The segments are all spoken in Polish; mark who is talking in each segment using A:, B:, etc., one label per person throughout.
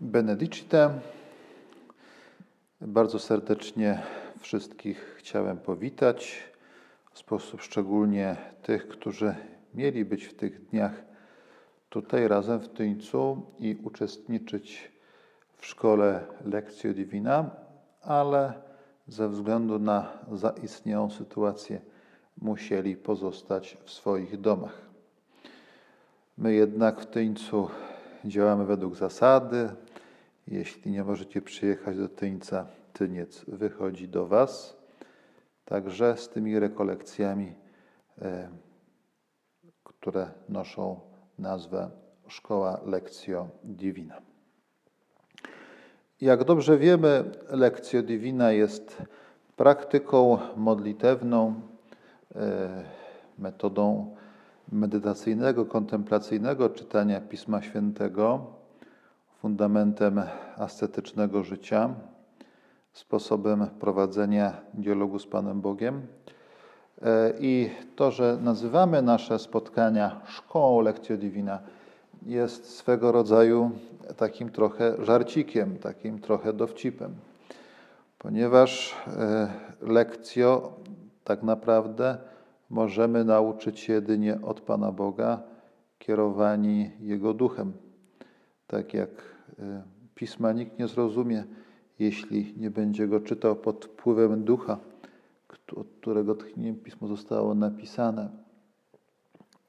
A: Benedicite. Bardzo serdecznie wszystkich chciałem powitać, w sposób szczególnie tych, którzy mieli być w tych dniach tutaj razem w Tyńcu i uczestniczyć w szkole Lekcjo Divina, ale ze względu na zaistniałą sytuację musieli pozostać w swoich domach. My jednak w Tyńcu działamy według zasady. Jeśli nie możecie przyjechać do Tyńca, Tyniec wychodzi do Was. Także z tymi rekolekcjami, e, które noszą nazwę Szkoła Lekcjo Divina. Jak dobrze wiemy, Lekcjo Divina jest praktyką modlitewną, e, metodą medytacyjnego, kontemplacyjnego czytania Pisma Świętego, fundamentem ascetycznego życia, sposobem prowadzenia dialogu z Panem Bogiem. E, I to, że nazywamy nasze spotkania szkołą Lekcjo Divina, jest swego rodzaju takim trochę żarcikiem, takim trochę dowcipem, ponieważ e, lekcjo tak naprawdę możemy nauczyć się jedynie od Pana Boga, kierowani Jego duchem. Tak jak e, pisma nikt nie zrozumie, jeśli nie będzie go czytał pod wpływem ducha, od którego tchnieniem pismo zostało napisane.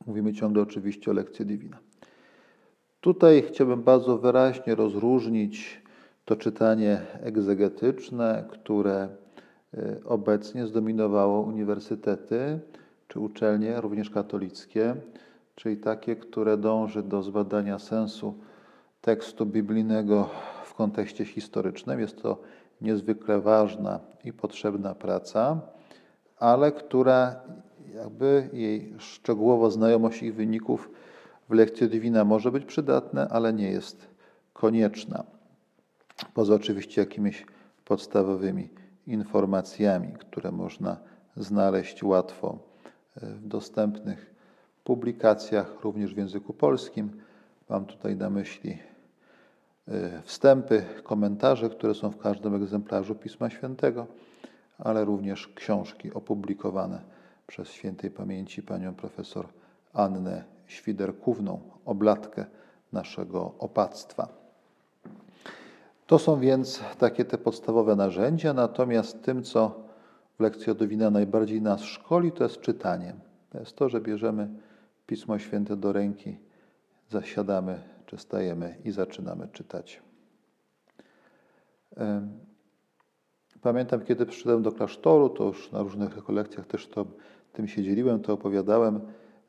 A: Mówimy ciągle oczywiście o lekcji divina. Tutaj chciałbym bardzo wyraźnie rozróżnić to czytanie egzegetyczne, które e, obecnie zdominowało uniwersytety, czy uczelnie, również katolickie, czyli takie, które dąży do zbadania sensu tekstu biblijnego w kontekście historycznym. Jest to niezwykle ważna i potrzebna praca, ale która jakby jej szczegółowo znajomość ich wyników w lekcji Divina może być przydatna, ale nie jest konieczna. Poza oczywiście jakimiś podstawowymi informacjami, które można znaleźć łatwo w dostępnych publikacjach, również w języku polskim. Mam tutaj na myśli e, wstępy, komentarze, które są w każdym egzemplarzu Pisma Świętego, ale również książki opublikowane przez świętej pamięci panią profesor Annę Świderkówną, oblatkę naszego opactwa. To są więc takie te podstawowe narzędzia, natomiast tym, co w lekcji Odowina najbardziej nas szkoli, to jest czytanie. To jest to, że bierzemy Pismo Święte do ręki, zasiadamy czy stajemy i zaczynamy czytać. Pamiętam, kiedy przyszedłem do klasztoru, to już na różnych rekolekcjach też to, tym się dzieliłem, to opowiadałem.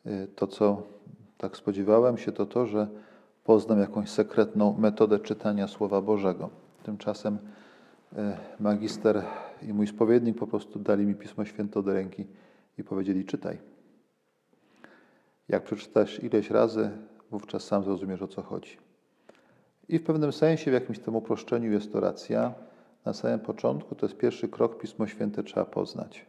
A: E, to, co tak spodziewałem się, to to, że poznam jakąś sekretną metodę czytania Słowa Bożego. Tymczasem e, magister i mój spowiednik po prostu dali mi Pismo Święte do ręki i powiedzieli: czytaj. Jak przeczytasz ileś razy, wówczas sam zrozumiesz o co chodzi. I w pewnym sensie, w jakimś tym uproszczeniu jest to racja. Na samym początku to jest pierwszy krok, Pismo Święte trzeba poznać.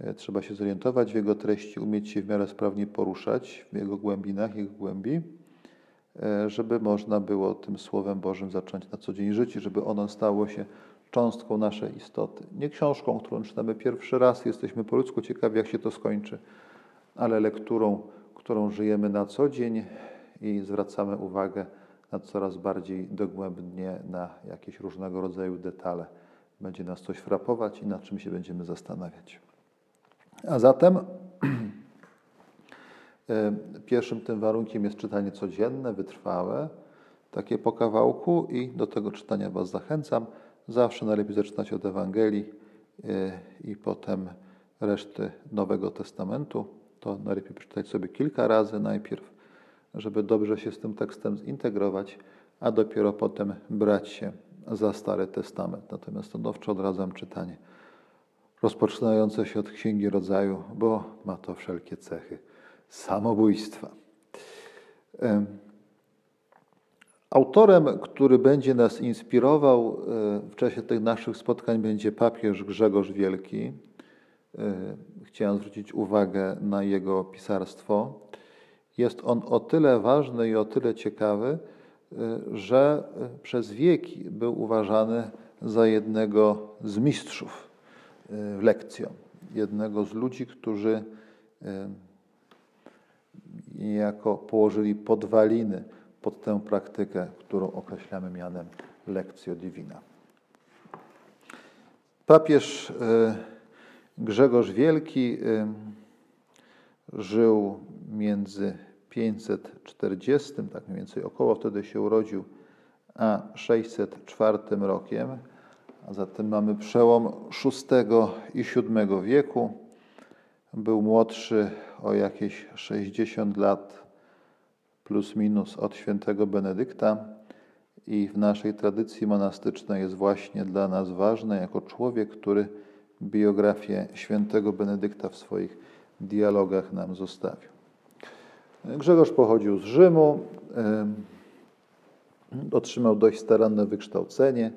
A: E, trzeba się zorientować w jego treści, umieć się w miarę sprawnie poruszać w jego głębinach, jego głębi, e, żeby można było tym Słowem Bożym zacząć na co dzień żyć i żeby ono stało się cząstką naszej istoty. Nie książką, którą czytamy pierwszy raz, jesteśmy po ludzku ciekawi, jak się to skończy, ale lekturą, którą żyjemy na co dzień i zwracamy uwagę na coraz bardziej dogłębnie na jakieś różnego rodzaju detale. Będzie nas coś frapować i nad czym się będziemy zastanawiać. A zatem e, pierwszym tym warunkiem jest czytanie codzienne, wytrwałe, takie po kawałku i do tego czytania Was zachęcam. Zawsze najlepiej zaczynać od Ewangelii e, i potem reszty Nowego Testamentu. To najlepiej przeczytać sobie kilka razy najpierw, żeby dobrze się z tym tekstem zintegrować, a dopiero potem brać się za Stary Testament. Natomiast stanowczo odradzam czytanie rozpoczynające się od Księgi Rodzaju, bo ma to wszelkie cechy samobójstwa. Autorem, który będzie nas inspirował e, w czasie tych naszych spotkań, będzie papież Grzegorz Wielki. E, chciałem zwrócić uwagę na jego pisarstwo. Jest on o tyle ważny i o tyle ciekawy, że przez wieki był uważany za jednego z mistrzów w jednego z ludzi, którzy niejako położyli podwaliny pod tę praktykę, którą określamy mianem Lectio Divina. Papież Grzegorz Wielki żył między 540, tak mniej więcej około wtedy się urodził, a 604 rokiem, a zatem mamy przełom VI i VII wieku. Był młodszy o jakieś 60 lat plus minus od świętego Benedykta i w naszej tradycji monastycznej jest właśnie dla nas ważny jako człowiek, który biografię świętego Benedykta w swoich dialogach nam zostawił. Grzegorz pochodził z Rzymu, otrzymał dość staranne wykształcenie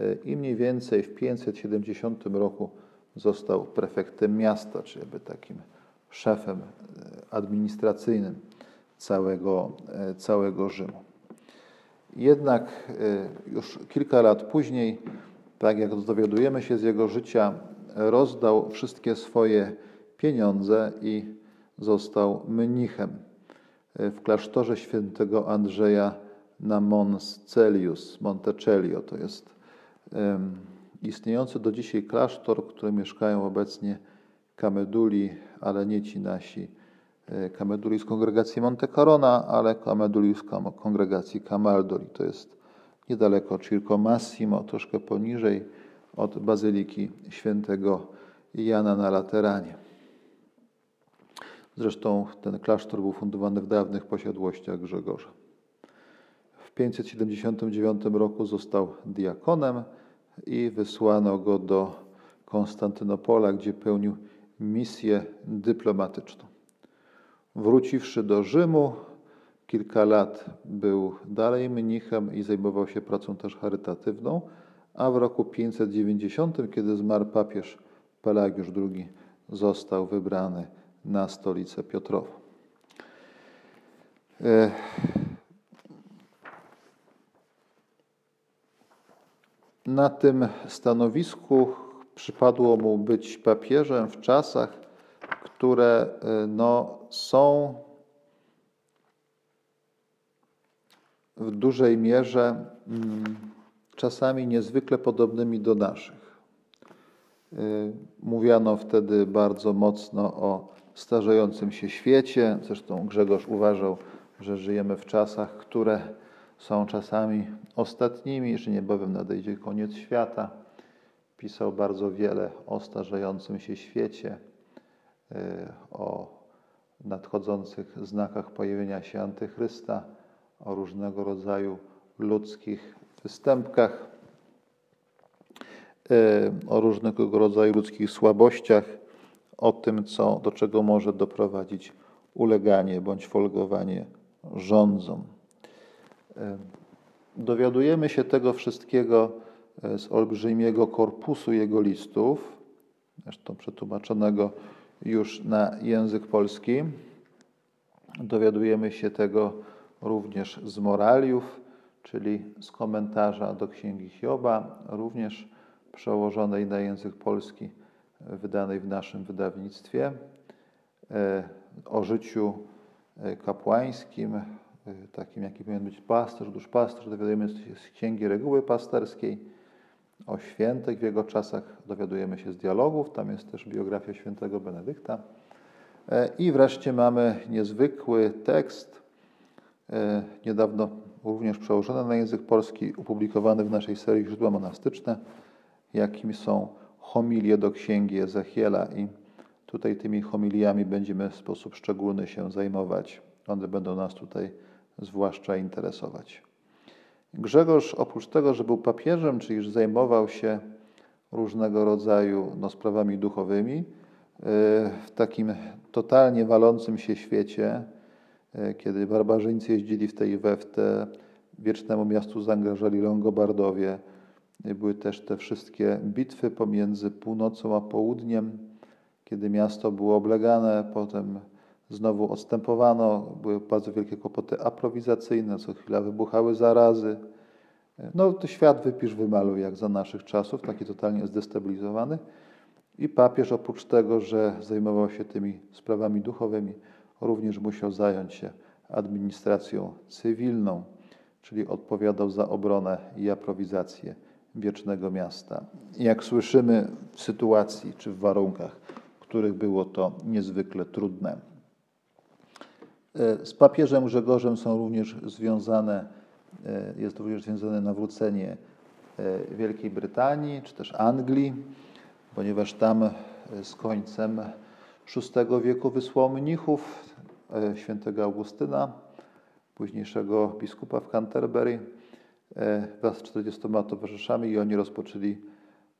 A: e, i mniej więcej w 570 roku został prefektem miasta, czyli takim szefem e, administracyjnym całego, e, całego Rzymu. Jednak już kilka lat później, tak jak dowiadujemy się z jego życia, rozdał wszystkie swoje pieniądze i został mnichem w klasztorze świętego Andrzeja na Mons Celius, Montecelio. To jest um, istniejący do dzisiaj klasztor, w którym mieszkają obecnie kameduli, ale nie ci nasi e, kameduli z kongregacji Monte Carona, ale kameduli z kongregacji Camaldoli. To jest niedaleko Circo Massimo, troszkę poniżej od Bazyliki Świętego Jana na Lateranie. Zresztą ten klasztor był fundowany w dawnych posiadłościach Grzegorza. W 579 roku został diakonem i wysłano go do Konstantynopola, gdzie pełnił misję dyplomatyczną. Wróciwszy do Rzymu, kilka lat był dalej mnichem i zajmował się pracą też charytatywną, a w roku 590, kiedy zmarł papież Pelagiusz II, został wybrany na stolicę Piotrową. E, na tym stanowisku przypadło mu być papieżem w czasach, które e, no, są w dużej mierze mm, czasami niezwykle podobnymi do naszych. E, mówiano wtedy bardzo mocno o starzejącym się świecie. Zresztą Grzegorz uważał, że żyjemy w czasach, które są czasami ostatnimi, że niebawem nadejdzie koniec świata. Pisał bardzo wiele o starzejącym się świecie, e, o nadchodzących znakach pojawienia się Antychrysta, o różnego rodzaju ludzkich występkach, o różnego rodzaju ludzkich słabościach o tym, co, do czego może doprowadzić uleganie bądź folgowanie rządzom. Dowiadujemy się tego wszystkiego e, z olbrzymiego korpusu jego listów, zresztą przetłumaczonego już na język polski. Dowiadujemy się tego również z moraliów, czyli z komentarza do Księgi Hioba, również przełożonej na język polski wydanej w naszym wydawnictwie, e, o życiu e, kapłańskim, e, takim jaki powinien być pasterz, duszpasterz, dowiadujemy się z Księgi Reguły Pasterskiej, o świętych w jego czasach dowiadujemy się z dialogów, tam jest też biografia świętego Benedykta. I wreszcie mamy niezwykły tekst, niedawno również przełożony na język polski, opublikowany w naszej serii Źródła Monastyczne, jakim są homilie do księgi Ezechiela i tutaj tymi homiliami będziemy w sposób szczególny się zajmować. One będą nas tutaj zwłaszcza interesować. Grzegorz, oprócz tego, że był papieżem, czyli że zajmował się różnego rodzaju no, sprawami duchowymi, e, w takim totalnie walącym się świecie, kiedy barbarzyńcy jeździli w tej i we w te, wiecznemu miastu zaangażowali Longobardowie, były też te wszystkie bitwy pomiędzy północą a południem, kiedy miasto było oblegane, potem znowu odstępowano, były bardzo wielkie kłopoty aprowizacyjne, co chwila wybuchały zarazy. No to świat wypisz, wymaluj jak za naszych czasów, taki totalnie zdestabilizowany. I papież oprócz tego, że zajmował się tymi sprawami duchowymi, również musiał zająć się administracją cywilną, czyli odpowiadał za obronę i aprowizację wiecznego miasta. Jak słyszymy w sytuacji czy w warunkach, w których było to niezwykle trudne. E, z papieżem Grzegorzem są również związane, e, jest również związane nawrócenie e, Wielkiej Brytanii czy też Anglii, ponieważ tam z końcem VI wieku wysłał mnichów świętego Augustyna, późniejszego biskupa w Canterbury, wraz z 40 towarzyszami i oni rozpoczęli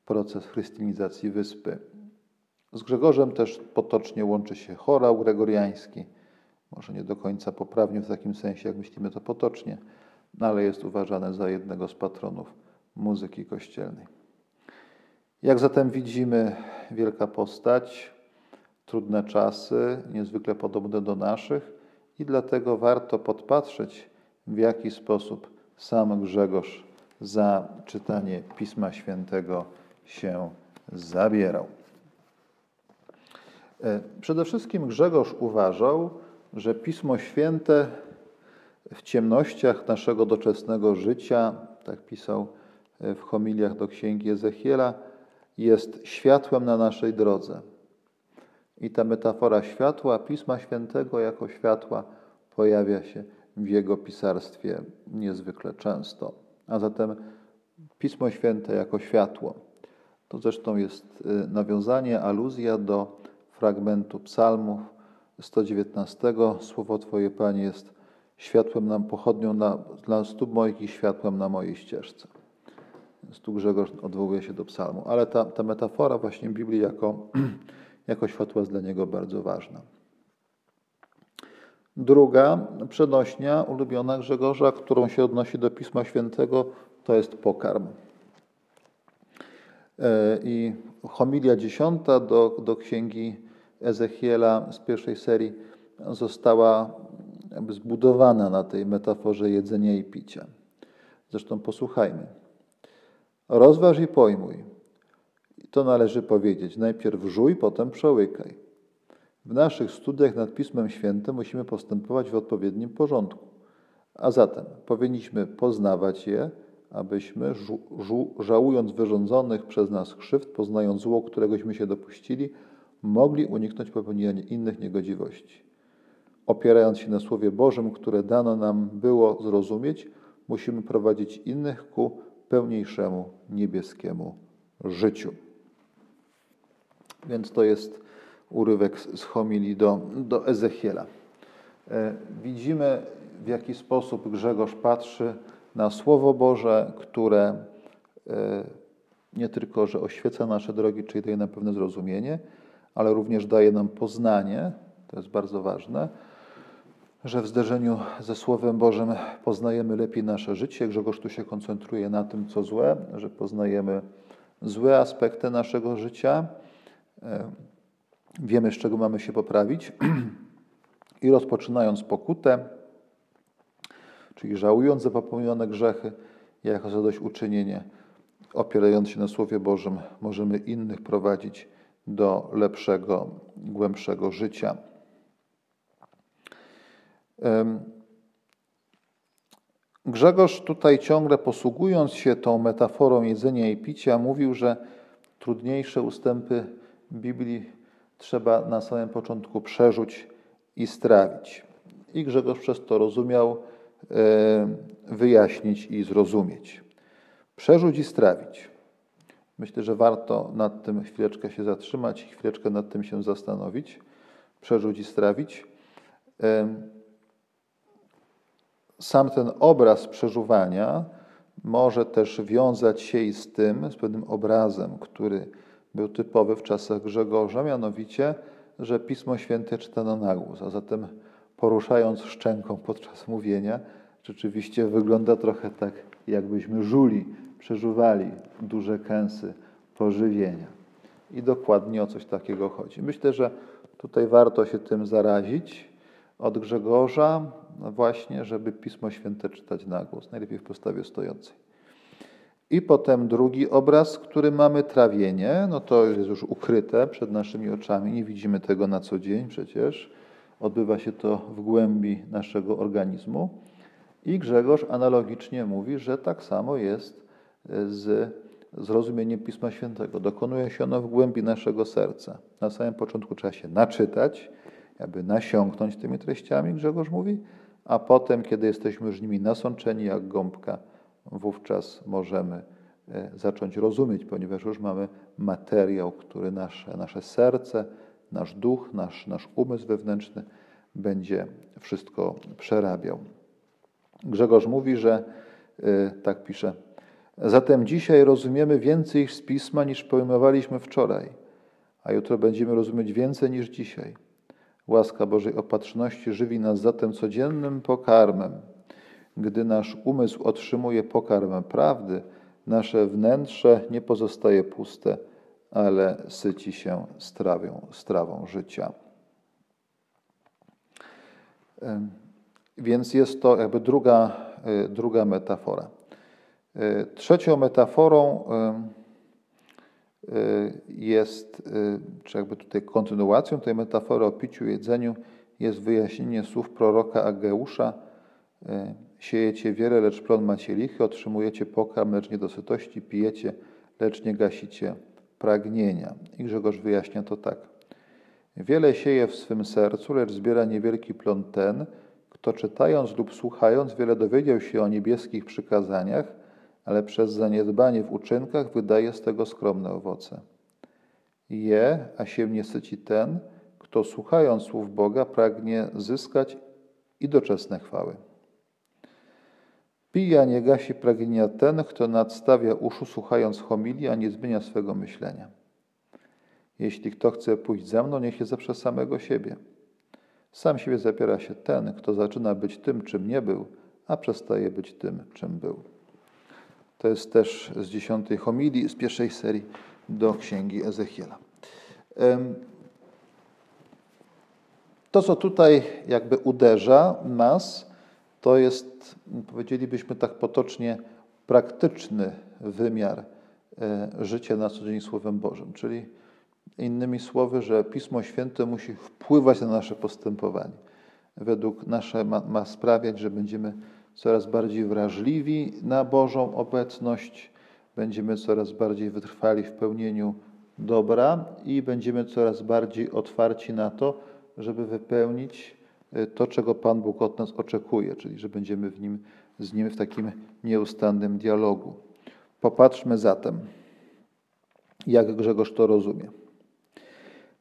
A: proces chrystianizacji wyspy. Z Grzegorzem też potocznie łączy się chorał gregoriański, może nie do końca poprawnie w takim sensie, jak myślimy to potocznie, no ale jest uważany za jednego z patronów muzyki kościelnej. Jak zatem widzimy, wielka postać, trudne czasy, niezwykle podobne do naszych i dlatego warto podpatrzeć, w jaki sposób sam Grzegorz za czytanie Pisma Świętego się zabierał. E, przede wszystkim Grzegorz uważał, że Pismo Święte w ciemnościach naszego doczesnego życia, tak pisał e, w homiliach do księgi Ezechiela, jest światłem na naszej drodze. I ta metafora światła, Pisma Świętego jako światła, pojawia się w jego pisarstwie niezwykle często. A zatem Pismo Święte jako światło. To zresztą jest e, nawiązanie, aluzja do fragmentu psalmów 119. Słowo Twoje, Panie, jest światłem nam, pochodnią na, dla stóp moich i światłem na mojej ścieżce. Więc tu Grzegorz odwołuje się do psalmu. Ale ta, ta metafora właśnie Biblii jako, jako światła jest dla niego bardzo ważna. Druga przenośnia ulubiona Grzegorza, którą się odnosi do Pisma Świętego, to jest pokarm. E, I homilia dziesiąta do, do księgi Ezechiela z pierwszej serii została zbudowana na tej metaforze jedzenia i picia. Zresztą posłuchajmy. Rozważ i pojmuj. To należy powiedzieć. Najpierw żuj, potem przełykaj. W naszych studiach nad Pismem Świętym musimy postępować w odpowiednim porządku. A zatem powinniśmy poznawać je, abyśmy, żałując wyrządzonych przez nas krzywd, poznając zło, któregośmy się dopuścili, mogli uniknąć popełnienia innych niegodziwości. Opierając się na Słowie Bożym, które dano nam było zrozumieć, musimy prowadzić innych ku pełniejszemu niebieskiemu życiu. Więc to jest urywek z homilii do, do Ezechiela. E, widzimy, w jaki sposób Grzegorz patrzy na Słowo Boże, które e, nie tylko, że oświeca nasze drogi, czyli daje nam pewne zrozumienie, ale również daje nam poznanie, to jest bardzo ważne, że w zderzeniu ze Słowem Bożym poznajemy lepiej nasze życie. Grzegorz tu się koncentruje na tym, co złe, że poznajemy złe aspekty naszego życia, wiemy, z czego mamy się poprawić i rozpoczynając pokutę, czyli żałując za popełnione grzechy, jako zadośćuczynienie, opierając się na Słowie Bożym, możemy innych prowadzić do lepszego, głębszego życia. Grzegorz tutaj ciągle posługując się tą metaforą jedzenia i picia, mówił, że trudniejsze ustępy Biblii trzeba na samym początku przerzuć i strawić. I Grzegorz przez to rozumiał wyjaśnić i zrozumieć. Przerzuć i strawić. Myślę, że warto nad tym chwileczkę się zatrzymać i chwileczkę nad tym się zastanowić, przerzuć i strawić. Sam ten obraz przeżuwania może też wiązać się i z tym, z pewnym obrazem, który był typowy w czasach Grzegorza, mianowicie, że Pismo Święte czytano na głos, a zatem poruszając szczęką podczas mówienia, rzeczywiście wygląda trochę tak, jakbyśmy żuli przeżuwali duże kęsy pożywienia. I dokładnie o coś takiego chodzi. Myślę, że Tutaj warto się tym zarazić od Grzegorza, właśnie, żeby Pismo Święte czytać na głos, najlepiej w postawie stojącej. I potem drugi obraz, który mamy trawienie, no to jest już ukryte przed naszymi oczami, nie widzimy tego na co dzień przecież. Odbywa się to w głębi naszego organizmu. I Grzegorz analogicznie mówi, że tak samo jest z zrozumieniem Pisma Świętego. Dokonuje się ono w głębi naszego serca. Na samym początku trzeba się naczytać, aby nasiąknąć tymi treściami, Grzegorz mówi, a potem, kiedy jesteśmy już nimi nasączeni jak gąbka, wówczas możemy e, zacząć rozumieć, ponieważ już mamy materiał, który nasze, nasze serce, nasz duch, nasz, nasz umysł wewnętrzny będzie wszystko przerabiał. Grzegorz mówi, że e, tak pisze, Zatem dzisiaj rozumiemy więcej z Pisma niż pojmowaliśmy wczoraj, a jutro będziemy rozumieć więcej niż dzisiaj. Łaska Bożej opatrzności żywi nas zatem codziennym pokarmem. Gdy nasz umysł otrzymuje pokarm prawdy, nasze wnętrze nie pozostaje puste, ale syci się strawią, strawą życia. Więc jest to jakby druga, e, druga metafora. E, trzecią metaforą e, jest, czy jakby tutaj kontynuacją tej metafory o piciu i jedzeniu, jest wyjaśnienie słów proroka Ageusza. Siejecie wiele, lecz plon macie lichy, otrzymujecie pokarm, lecz niedosytości, pijecie, lecz nie gasicie pragnienia. I Grzegorz wyjaśnia to tak. Wiele sieje w swym sercu, lecz zbiera niewielki plon ten, kto czytając lub słuchając wiele dowiedział się o niebieskich przykazaniach, ale przez zaniedbanie w uczynkach wydaje z tego skromne owoce. Je, a się nie syci ten, kto słuchając słów Boga pragnie zyskać i doczesne chwały. Pija nie gasi pragnienia ten, kto nadstawia uszu słuchając homilii, a nie zmienia swego myślenia. Jeśli kto chce pójść ze mną, niech je zawsze samego siebie. Sam siebie zapiera się ten, kto zaczyna być tym, czym nie był, a przestaje być tym, czym był. To jest też z dziesiątej homilii, z pierwszej serii do księgi Ezechiela. To, co tutaj jakby uderza nas, to jest, powiedzielibyśmy tak potocznie, praktyczny wymiar e, życia na co dzień Słowem Bożym. Czyli innymi słowy, że Pismo Święte musi wpływać na nasze postępowanie. Według nasze ma, ma sprawiać, że będziemy coraz bardziej wrażliwi na Bożą obecność, będziemy coraz bardziej wytrwali w pełnieniu dobra i będziemy coraz bardziej otwarci na to, żeby wypełnić to, czego Pan Bóg od nas oczekuje, czyli że będziemy w nim, z Nim w takim nieustannym dialogu. Popatrzmy zatem, jak Grzegorz to rozumie.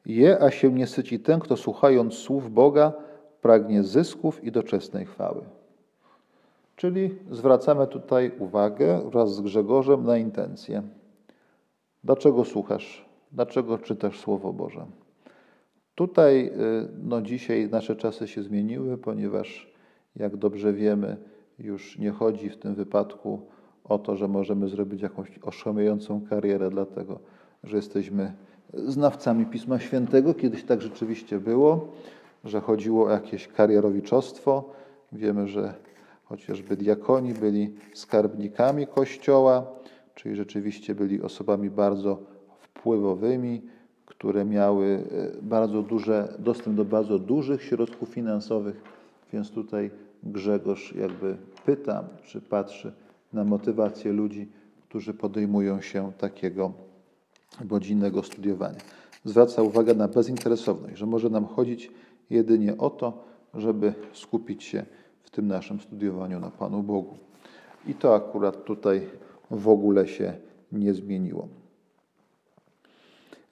A: Je, a się nie syci ten, kto słuchając słów Boga pragnie zysków i doczesnej chwały. Czyli zwracamy tutaj uwagę wraz z Grzegorzem na intencje. Dlaczego słuchasz? Dlaczego czytasz Słowo Boże? Tutaj y, no, dzisiaj nasze czasy się zmieniły, ponieważ jak dobrze wiemy, już nie chodzi w tym wypadku o to, że możemy zrobić jakąś oszałamiającą karierę, dlatego że jesteśmy znawcami Pisma Świętego. Kiedyś tak rzeczywiście było, że chodziło o jakieś karierowiczostwo. Wiemy, że chociażby diakoni byli skarbnikami Kościoła, czyli rzeczywiście byli osobami bardzo wpływowymi, które miały e, bardzo duże, dostęp do bardzo dużych środków finansowych, więc tutaj Grzegorz jakby pyta, czy patrzy na motywację ludzi, którzy podejmują się takiego godzinnego studiowania. Zwraca uwagę na bezinteresowność, że może nam chodzić jedynie o to, żeby skupić się w tym naszym studiowaniu na Panu Bogu. I to akurat tutaj w ogóle się nie zmieniło.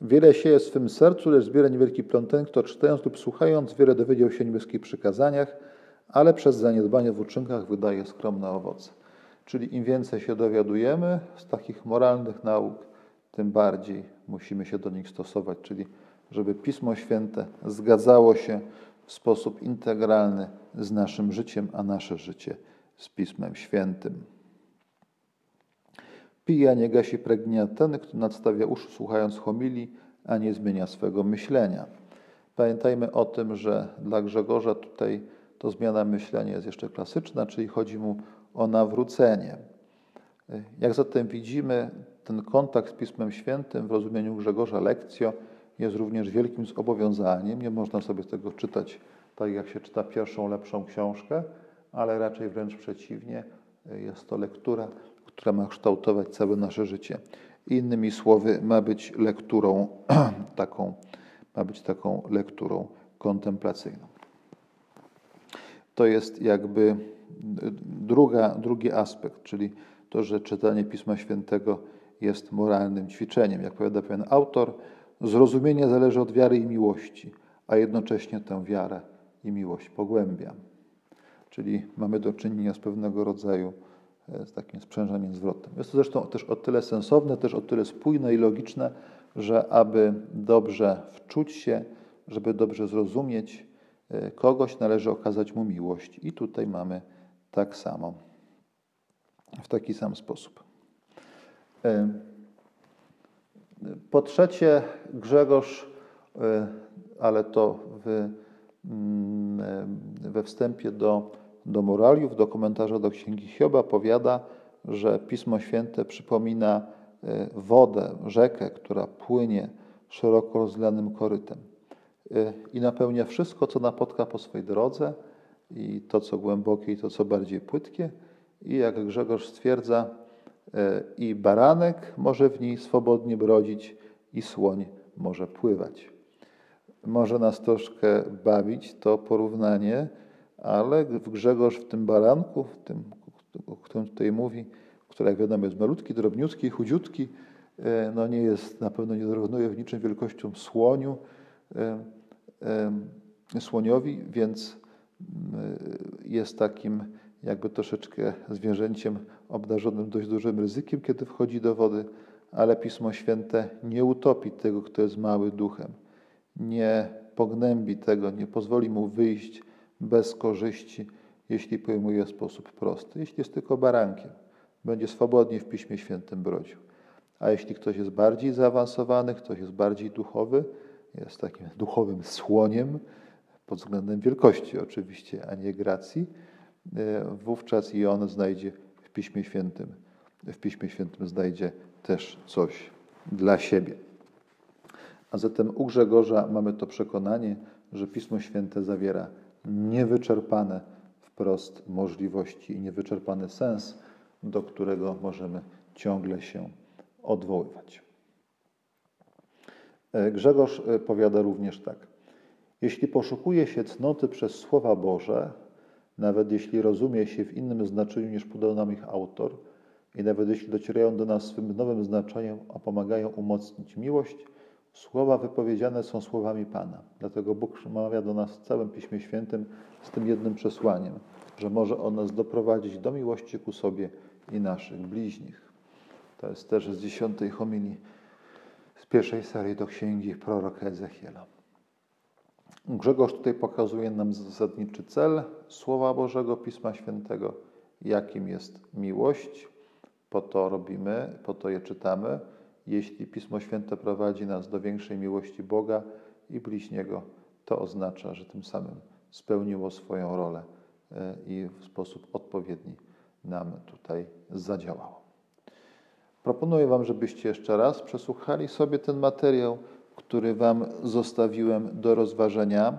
A: Wiele sieje w swym sercu, lecz zbiera niewielki plon ten, kto czytając lub słuchając, wiele dowiedział się o niebieskich przykazaniach, ale przez zaniedbanie w uczynkach wydaje skromne owoce. Czyli im więcej się dowiadujemy z takich moralnych nauk, tym bardziej musimy się do nich stosować, czyli żeby Pismo Święte zgadzało się w sposób integralny z naszym życiem, a nasze życie z Pismem Świętym. Pija nie gasi pragnienia ten, kto nadstawia uszy słuchając homilii, a nie zmienia swego myślenia. Pamiętajmy o tym, że dla Grzegorza tutaj to zmiana myślenia jest jeszcze klasyczna, czyli chodzi mu o nawrócenie. Jak zatem widzimy, ten kontakt z Pismem Świętym w rozumieniu Grzegorza Lekcjo jest również wielkim zobowiązaniem. Nie można sobie tego czytać tak, jak się czyta pierwszą, lepszą książkę, ale raczej wręcz przeciwnie. Jest to lektura, która ma kształtować całe nasze życie. Innymi słowy, ma być lekturą taką, ma być taką lekturą kontemplacyjną. To jest jakby druga, drugi aspekt, czyli to, że czytanie Pisma Świętego jest moralnym ćwiczeniem. Jak powiada pewien autor, zrozumienie zależy od wiary i miłości, a jednocześnie tę wiarę i miłość pogłębia. Czyli mamy do czynienia z pewnego rodzaju z takim sprzężeniem zwrotnym. Jest to zresztą też o tyle sensowne, też o tyle spójne i logiczne, że aby dobrze wczuć się, żeby dobrze zrozumieć e, kogoś, należy okazać mu miłość. I tutaj mamy tak samo, w taki sam sposób. E, po trzecie, Grzegorz, ale to w Mm, we wstępie do, do moraliów, do komentarza do Księgi Hioba powiada, że Pismo Święte przypomina e, wodę, rzekę, która płynie szeroko rozlanym korytem e, i napełnia wszystko, co napotka po swojej drodze, i to, co głębokie, i to, co bardziej płytkie. I jak Grzegorz stwierdza, e, i baranek może w niej swobodnie brodzić, i słoń może pływać może nas troszkę bawić to porównanie, ale Grzegorz w tym baranku, w tym, o którym tutaj mówi, który jak wiadomo jest malutki, drobniutki, chudziutki, e, no nie jest, na pewno nie dorównuje w niczym wielkością słoniu, e, e, słoniowi, więc jest takim jakby troszeczkę zwierzęciem obdarzonym dość dużym ryzykiem, kiedy wchodzi do wody, ale Pismo Święte nie utopi tego, kto jest mały duchem nie pognębi tego, nie pozwoli mu wyjść bez korzyści, jeśli pojmuje w sposób prosty. Jeśli jest tylko barankiem, będzie swobodnie w Piśmie Świętym brodził. A jeśli ktoś jest bardziej zaawansowany, ktoś jest bardziej duchowy, jest takim duchowym słoniem, pod względem wielkości oczywiście, a nie gracji, e, wówczas i on znajdzie w Piśmie Świętym, w Piśmie Świętym znajdzie też coś dla siebie. A zatem u Grzegorza mamy to przekonanie, że Pismo Święte zawiera niewyczerpane wprost możliwości i niewyczerpany sens, do którego możemy ciągle się odwoływać. E, Grzegorz e, powiada również tak. Jeśli poszukuje się cnoty przez Słowa Boże, nawet jeśli rozumie się w innym znaczeniu niż podał nam ich autor, i nawet jeśli docierają do nas swym nowym znaczeniem, a pomagają umocnić miłość, Słowa wypowiedziane są słowami Pana. Dlatego Bóg przemawia do nas w całym Piśmie Świętym z tym jednym przesłaniem, że może on nas doprowadzić do miłości ku sobie i naszych bliźnich. To jest też z dziesiątej homilii z pierwszej serii do księgi proroka Ezechiela. Grzegorz tutaj pokazuje nam zasadniczy cel Słowa Bożego, Pisma Świętego, jakim jest miłość. Po to robimy, po to je czytamy jeśli Pismo Święte prowadzi nas do większej miłości Boga i bliźniego, to oznacza, że tym samym spełniło swoją rolę e, i w sposób odpowiedni nam tutaj zadziałało. Proponuję Wam, żebyście jeszcze raz przesłuchali sobie ten materiał, który Wam zostawiłem do rozważenia.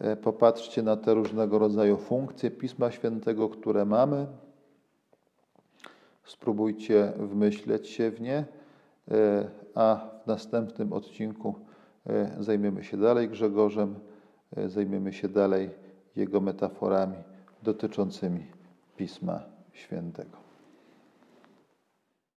A: E, popatrzcie na te różnego rodzaju funkcje Pisma Świętego, które mamy. Spróbujcie wmyśleć się w nie. E, a w następnym odcinku e, zajmiemy się dalej Grzegorzem, e, zajmiemy się dalej jego metaforami dotyczącymi Pisma Świętego.